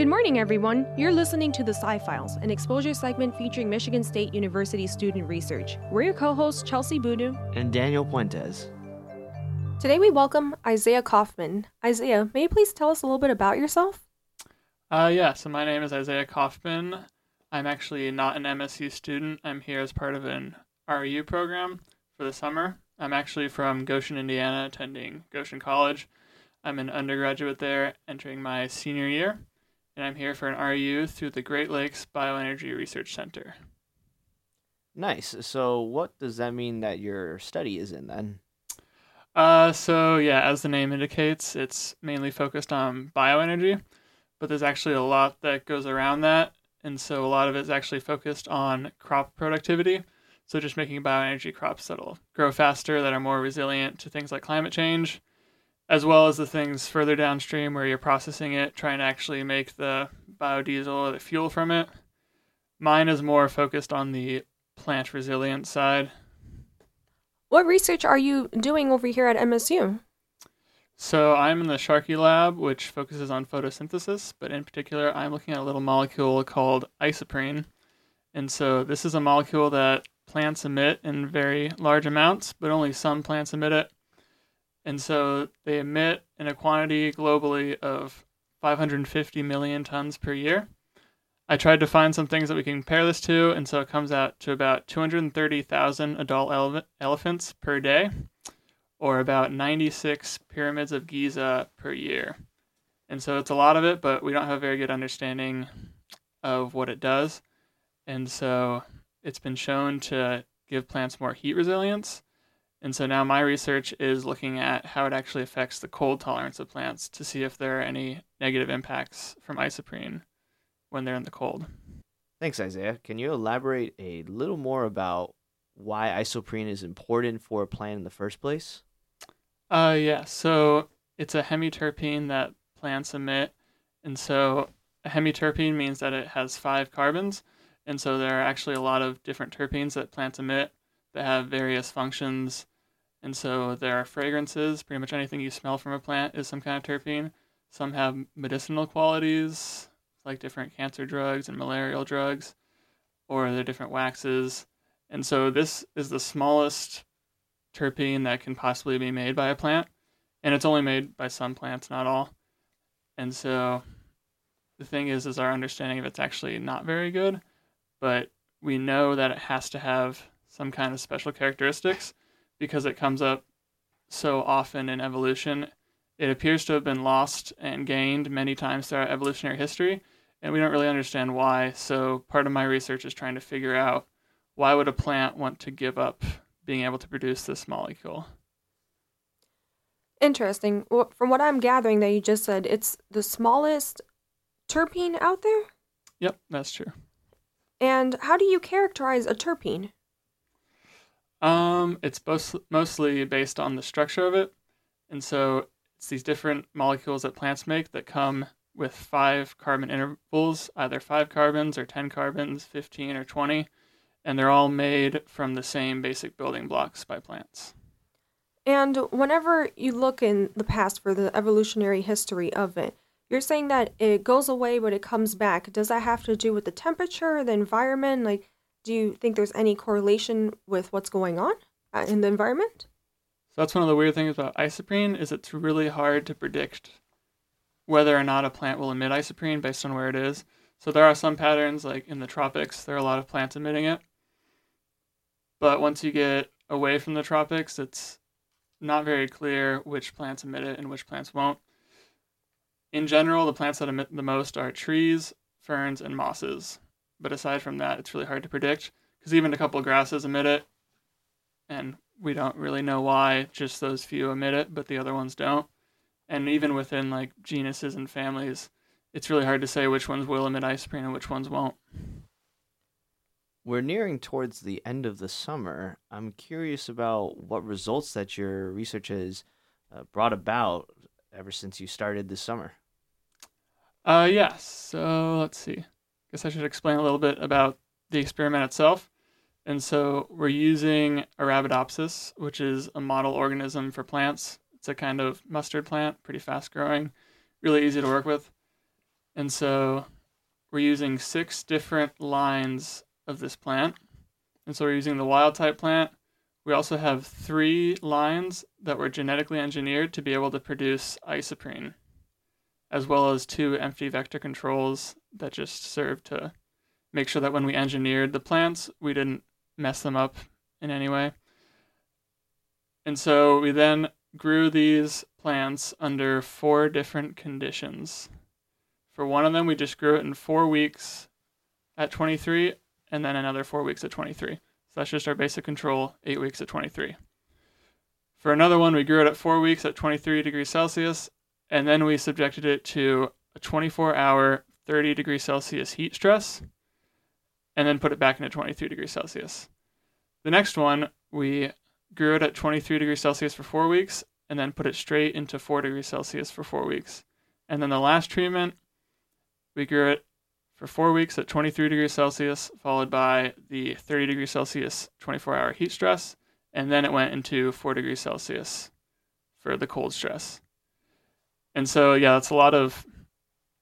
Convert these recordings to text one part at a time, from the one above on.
Good morning, everyone. You're listening to the Sci Files, an exposure segment featuring Michigan State University student research. We're your co hosts, Chelsie Boudou and Daniel Puentes. Today we welcome Isaiah Kaufman. Isaiah, may you please tell us a little bit about yourself? Uh, yeah, so my name is Isaiah Kaufman. I'm actually not an MSU student. I'm here as part of an REU program for the summer. I'm actually from Goshen, Indiana, attending Goshen College. I'm an undergraduate there, entering my senior year, and I'm here for an REU through the Great Lakes Bioenergy Research Center. Nice. So, what does that mean that your study is in then? Uh, so yeah, as the name indicates, it's mainly focused on bioenergy, but there's actually a lot that goes around that, and so a lot of it is actually focused on crop productivity. So just making bioenergy crops that'll grow faster, that are more resilient to things like climate change, as well as the things further downstream where you're processing it, trying to actually make the biodiesel or the fuel from it. Mine is more focused on the plant resilience side. What research are you doing over here at MSU? So I'm in the Sharkey lab, which focuses on photosynthesis, but in particular, I'm looking at a little molecule called isoprene. And so this is a molecule that plants emit in very large amounts, but only some plants emit it. And so they emit in a quantity globally of 550 million tons per year. I tried to find some things that we can compare this to, and so it comes out to about 230,000 adult ele- elephants per day, or about 96 pyramids of Giza per year. And so it's a lot of it, but we don't have a very good understanding of what it does. And so it's been shown to give plants more heat resilience, and so now my research is looking at how it actually affects the cold tolerance of plants to see if there are any negative impacts from isoprene when they're in the cold. Thanks, Isaiah. Can you elaborate a little more about why isoprene is important for a plant in the first place? Uh, yeah. So it's a hemiterpene that plants emit, and so a hemiterpene means that it has five carbons, and so there are actually a lot of different terpenes that plants emit that have various functions and so there are fragrances. Pretty much anything you smell from a plant is some kind of terpene. Some have medicinal qualities, like different cancer drugs and malarial drugs, or they're different waxes. And so this is the smallest terpene that can possibly be made by a plant. And it's only made by some plants, not all. And so the thing is, is our understanding of it's actually not very good, but we know that it has to have some kind of special characteristics because it comes up so often in evolution. It appears to have been lost and gained many times throughout evolutionary history, and we don't really understand why. So part of my research is trying to figure out why would a plant want to give up being able to produce this molecule. Interesting. Well, from what I'm gathering that you just said, it's the smallest terpene out there? Yep, that's true. And how do you characterize a terpene? Um, it's both, mostly based on the structure of it. And so it's these different molecules that plants make that come with five carbon intervals, either five carbons or 10 carbons, 15 or 20. And they're all made from the same basic building blocks by plants. And whenever you look in the past for the evolutionary history of it, you're saying that it goes away but it comes back. Does that have to do with the temperature, the environment? Like, do you think there's any correlation with what's going on uh, in the environment? So that's one of the weird things about isoprene is it's really hard to predict whether or not a plant will emit isoprene based on where it is. So there are some patterns like in the tropics, there are a lot of plants emitting it. But once you get away from the tropics, it's not very clear which plants emit it and which plants won't. In general, the plants that emit the most are trees, ferns, and mosses. But aside from that, it's really hard to predict because even a couple of grasses emit it, and we don't really know why just those few emit it, but the other ones don't. And even within like genuses and families, it's really hard to say which ones will emit isoprene and which ones won't. We're nearing towards the end of the summer. I'm curious about what results that your research has uh, brought about ever since you started this summer. Uh, yes. Yeah. So let's see guess I should explain a little bit about the experiment itself. And so we're using Arabidopsis, which is a model organism for plants. It's a kind of mustard plant, pretty fast growing, really easy to work with. And so we're using six different lines of this plant. And so we're using the wild type plant. We also have three lines that were genetically engineered to be able to produce isoprene, as well as two empty vector controls that just served to make sure that when we engineered the plants, we didn't mess them up in any way. And so we then grew these plants under four different conditions. For one of them, we just grew it in four weeks at 23, and then another four weeks at 23. So that's just our basic control, eight weeks at 23. For another one, we grew it at four weeks at 23 degrees Celsius, and then we subjected it to a 24 hour, 30 degrees Celsius heat stress, and then put it back into 23 degrees Celsius. The next one, we grew it at 23 degrees Celsius for four weeks, and then put it straight into 4 degrees Celsius for four weeks. And then the last treatment, we grew it for four weeks at 23 degrees Celsius, followed by the 30 degrees Celsius 24 hour heat stress, and then it went into 4 degrees Celsius for the cold stress. And so, yeah, that's a lot of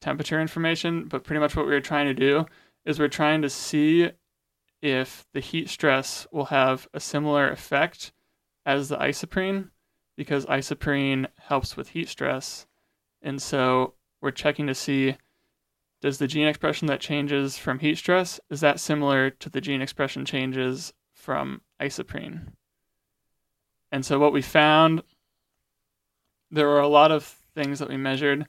temperature information, but pretty much what we were trying to do is we're trying to see if the heat stress will have a similar effect as the isoprene because isoprene helps with heat stress. And so we're checking to see does the gene expression that changes from heat stress is that similar to the gene expression changes from isoprene? And so what we found there were a lot of things that we measured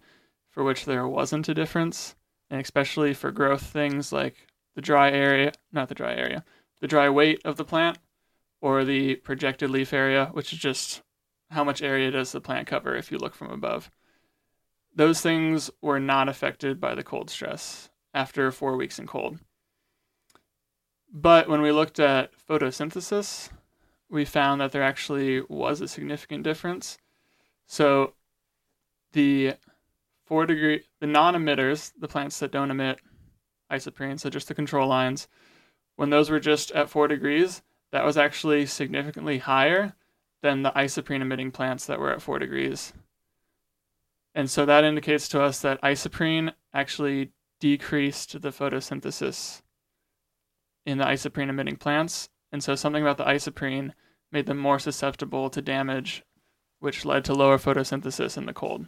for which there wasn't a difference, and especially for growth things like the dry area, not the dry area, the dry weight of the plant or the projected leaf area, which is just how much area does the plant cover if you look from above. Those things were not affected by the cold stress after four weeks in cold. But when we looked at photosynthesis, we found that there actually was a significant difference. So the four degree the non-emitters, the plants that don't emit isoprene, so just the control lines, when those were just at four degrees, that was actually significantly higher than the isoprene emitting plants that were at four degrees. And so that indicates to us that isoprene actually decreased the photosynthesis in the isoprene emitting plants. And so something about the isoprene made them more susceptible to damage, which led to lower photosynthesis in the cold.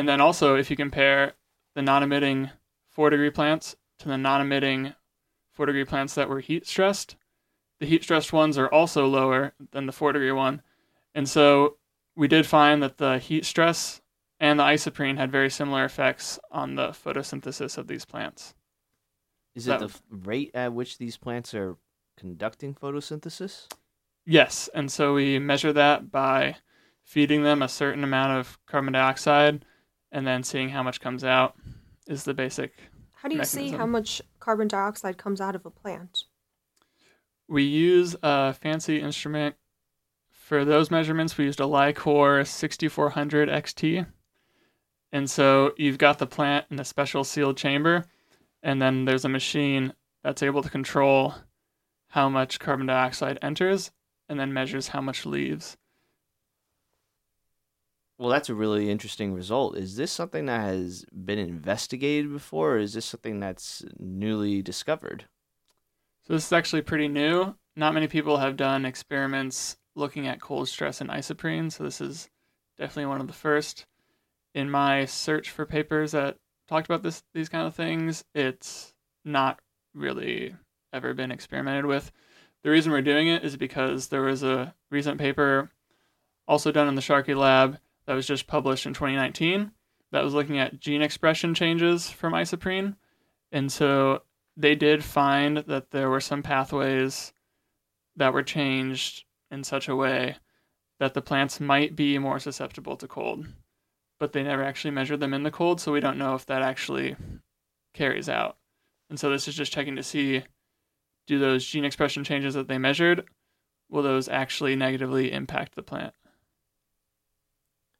And then also, if you compare the non emitting four degree plants to the non emitting four degree plants that were heat stressed, the heat stressed ones are also lower than the four degree one. And so we did find that the heat stress and the isoprene had very similar effects on the photosynthesis of these plants. Is it the f- rate at which these plants are conducting photosynthesis? Yes, and so we measure that by feeding them a certain amount of carbon dioxide and then seeing how much comes out is the basic. How do you mechanism. see how much carbon dioxide comes out of a plant? We use a fancy instrument for those measurements. We used a LI-COR 6400 XT. And so you've got the plant in a special sealed chamber, and then there's a machine that's able to control how much carbon dioxide enters and then measures how much leaves. Well, that's a really interesting result. Is this something that has been investigated before, or is this something that's newly discovered? So, this is actually pretty new. Not many people have done experiments looking at cold stress and isoprene, so this is definitely one of the first. In my search for papers that talked about this these kind of things, it's not really ever been experimented with. The reason we're doing it is because there was a recent paper also done in the Sharkey lab that was just published in 2019 that was looking at gene expression changes from isoprene. And so they did find that there were some pathways that were changed in such a way that the plants might be more susceptible to cold. But they never actually measured them in the cold, so we don't know if that actually carries out. And so this is just checking to see do those gene expression changes that they measured will those actually negatively impact the plant?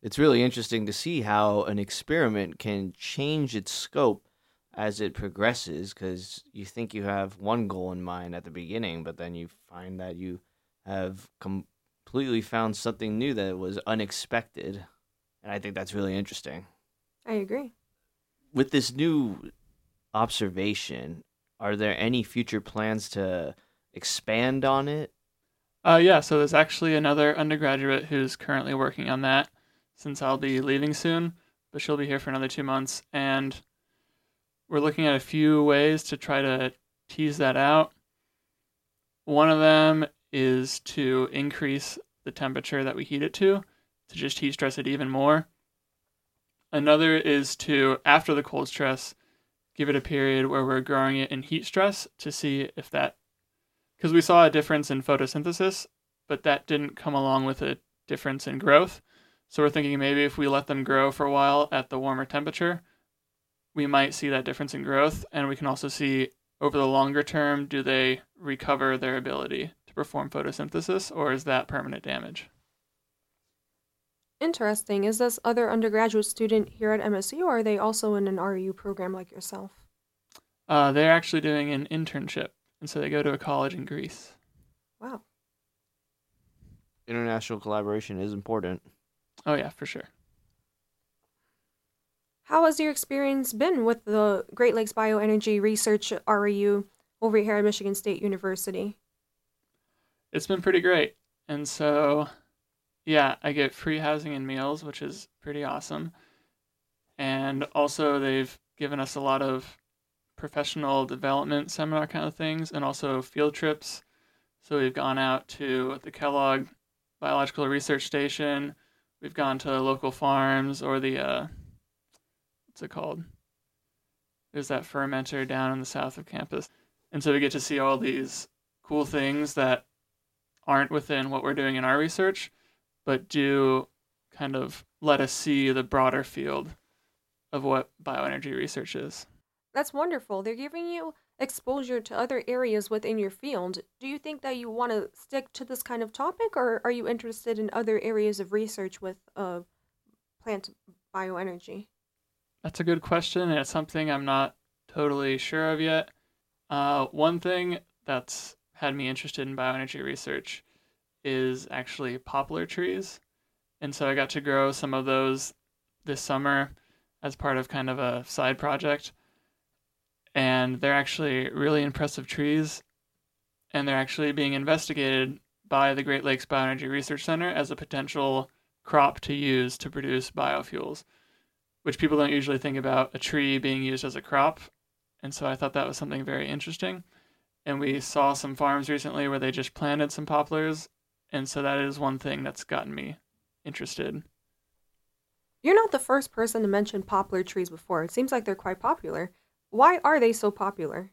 It's really interesting to see how an experiment can change its scope as it progresses because you think you have one goal in mind at the beginning, but then you find that you have completely found something new that was unexpected. And I think that's really interesting. I agree. with this new observation, are there any future plans to expand on it? Uh, yeah, so there's actually another undergraduate who's currently working on that since I'll be leaving soon, but she'll be here for another two months. And we're looking at a few ways to try to tease that out. One of them is to increase the temperature that we heat it to, to just heat stress it even more. Another is to, after the cold stress, give it a period where we're growing it in heat stress to see if that, because we saw a difference in photosynthesis, but that didn't come along with a difference in growth. So we're thinking maybe if we let them grow for a while at the warmer temperature, we might see that difference in growth. And we can also see over the longer term, do they recover their ability to perform photosynthesis or is that permanent damage? Interesting. Is this other undergraduate student here at MSU, or are they also in an REU program like yourself? Uh, they're actually doing an internship, and so they go to a college in Greece. Wow. International collaboration is important. Oh, yeah, for sure. How has your experience been with the Great Lakes Bioenergy Research REU over here at Michigan State University? It's been pretty great. And so yeah, I get free housing and meals, which is pretty awesome. And also, they've given us a lot of professional development seminar kind of things and also field trips. So, we've gone out to the Kellogg Biological Research Station, we've gone to local farms or the, uh, what's it called? There's that fermenter down in the south of campus. And so, we get to see all these cool things that aren't within what we're doing in our research but do kind of let us see the broader field of what bioenergy research is. That's wonderful. They're giving you exposure to other areas within your field. Do you think that you want to stick to this kind of topic, or are you interested in other areas of research with uh, plant bioenergy? That's a good question, and it's something I'm not totally sure of yet. Uh, one thing that's had me interested in bioenergy research is actually poplar trees. And so I got to grow some of those this summer as part of kind of a side project. And they're actually really impressive trees. And they're actually being investigated by the Great Lakes Bioenergy Research Center as a potential crop to use to produce biofuels, which people don't usually think about a tree being used as a crop. And so I thought that was something very interesting. And we saw some farms recently where they just planted some poplars and so that is one thing that's gotten me interested. You're not the first person to mention poplar trees before. It seems like they're quite popular. Why are they so popular?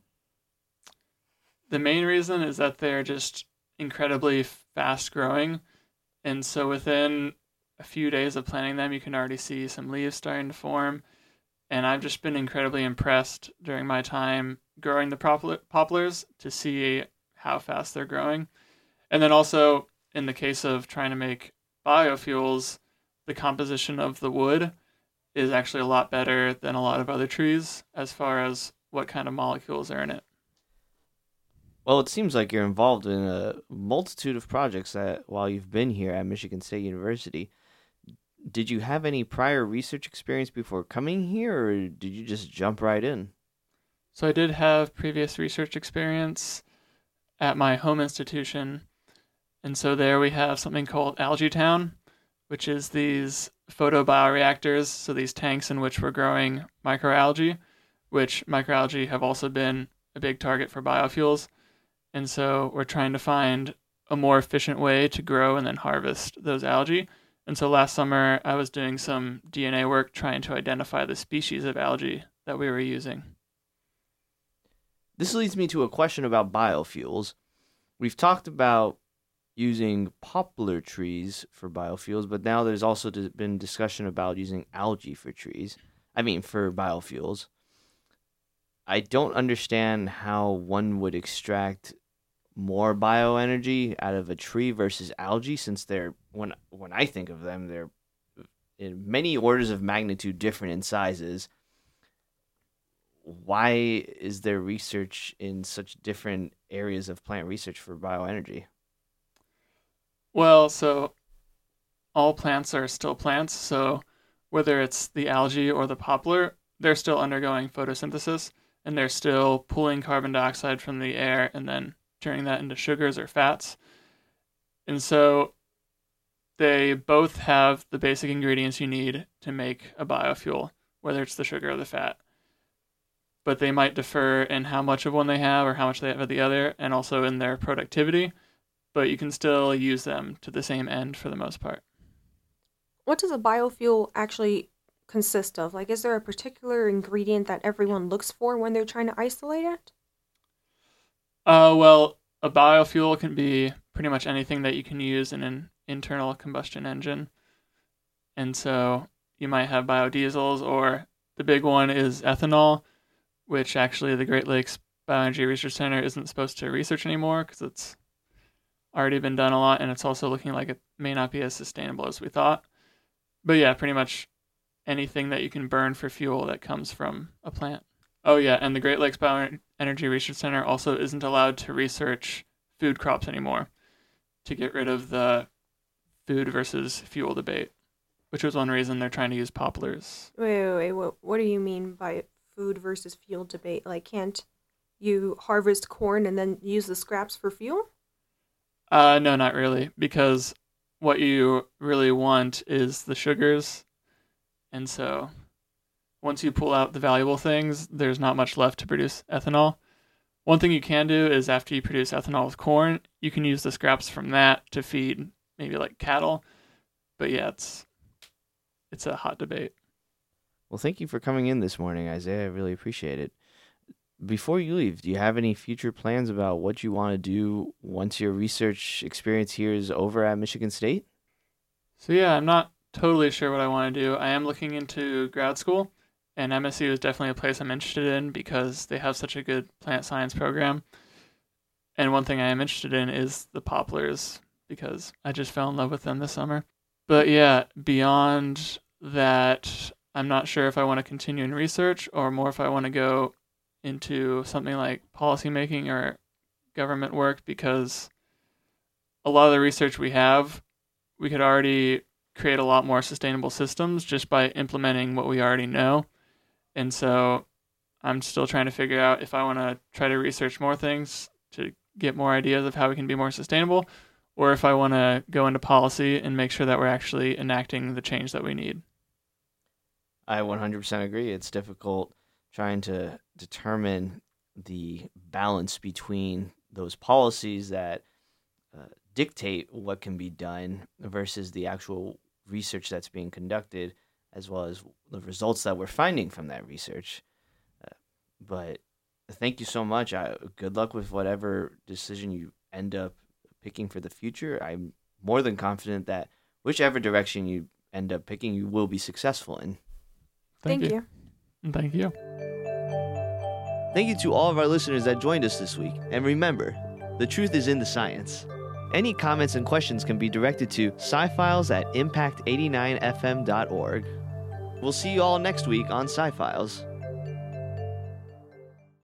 The main reason is that they're just incredibly fast growing. And so within a few days of planting them, you can already see some leaves starting to form. And I've just been incredibly impressed during my time growing the poplars to see how fast they're growing. And then also, in the case of trying to make biofuels, the composition of the wood is actually a lot better than a lot of other trees as far as what kind of molecules are in it. Well, it seems like you're involved in a multitude of projects that while you've been here at Michigan State University. Did you have any prior research experience before coming here, or did you just jump right in? So, I did have previous research experience at my home institution and so there we have something called Algae Town, which is these photobioreactors, so these tanks in which we're growing microalgae, which microalgae have also been a big target for biofuels. And so we're trying to find a more efficient way to grow and then harvest those algae. And so last summer, I was doing some DNA work trying to identify the species of algae that we were using. This leads me to a question about biofuels. We've talked about using poplar trees for biofuels, but now there's also been discussion about using algae for trees. I mean, for biofuels. I don't understand how one would extract more bioenergy out of a tree versus algae since they're when when I think of them they're in many orders of magnitude different in sizes. Why is there research in such different areas of plant research for bioenergy? Well, so all plants are still plants. So whether it's the algae or the poplar, they're still undergoing photosynthesis and they're still pulling carbon dioxide from the air and then turning that into sugars or fats. And so they both have the basic ingredients you need to make a biofuel, whether it's the sugar or the fat. But they might differ in how much of one they have or how much they have of the other, and also in their productivity. But you can still use them to the same end for the most part. What does a biofuel actually consist of? Like, is there a particular ingredient that everyone looks for when they're trying to isolate it? Uh, well, a biofuel can be pretty much anything that you can use in an internal combustion engine. And so you might have biodiesels, or the big one is ethanol, which actually the Great Lakes Bioenergy Research Center isn't supposed to research anymore because it's already been done a lot and it's also looking like it may not be as sustainable as we thought. But yeah, pretty much anything that you can burn for fuel that comes from a plant. Oh, yeah, and the Great Lakes Bioenergy Research Center also isn't allowed to research food crops anymore to get rid of the food versus fuel debate, which was one reason they're trying to use poplars. Wait, wait, wait. What, what do you mean by food versus fuel debate? Like, can't you harvest corn and then use the scraps for fuel? Uh, no, not really, because what you really want is the sugars and so once you pull out the valuable things, there's not much left to produce ethanol. One thing you can do is after you produce ethanol with corn, you can use the scraps from that to feed maybe like cattle. But yeah, it's it's a hot debate. Well, thank you for coming in this morning, Isaiah. I really appreciate it. Before you leave, do you have any future plans about what you want to do once your research experience here is over at Michigan State? So yeah, I'm not totally sure what I want to do. I am looking into grad school, and MSU is definitely a place I'm interested in because they have such a good plant science program. And one thing I am interested in is the poplars because I just fell in love with them this summer. But yeah, beyond that, I'm not sure if I want to continue in research or more if I want to go into something like policymaking or government work because a lot of the research we have, we could already create a lot more sustainable systems just by implementing what we already know. And so I'm still trying to figure out if I want to try to research more things to get more ideas of how we can be more sustainable, or if I want to go into policy and make sure that we're actually enacting the change that we need. I 100% agree. It's difficult trying to determine the balance between those policies that uh, dictate what can be done versus the actual research that's being conducted, as well as the results that we're finding from that research. Uh, but thank you so much. I, good luck with whatever decision you end up picking for the future. I'm more than confident that whichever direction you end up picking, you will be successful in. Thank, Thank you. you. Thank you. Thank you to all of our listeners that joined us this week. And remember, the truth is in the science. Any comments and questions can be directed to scifiles at impact89fm.org. We'll see you all next week on Sci-Files.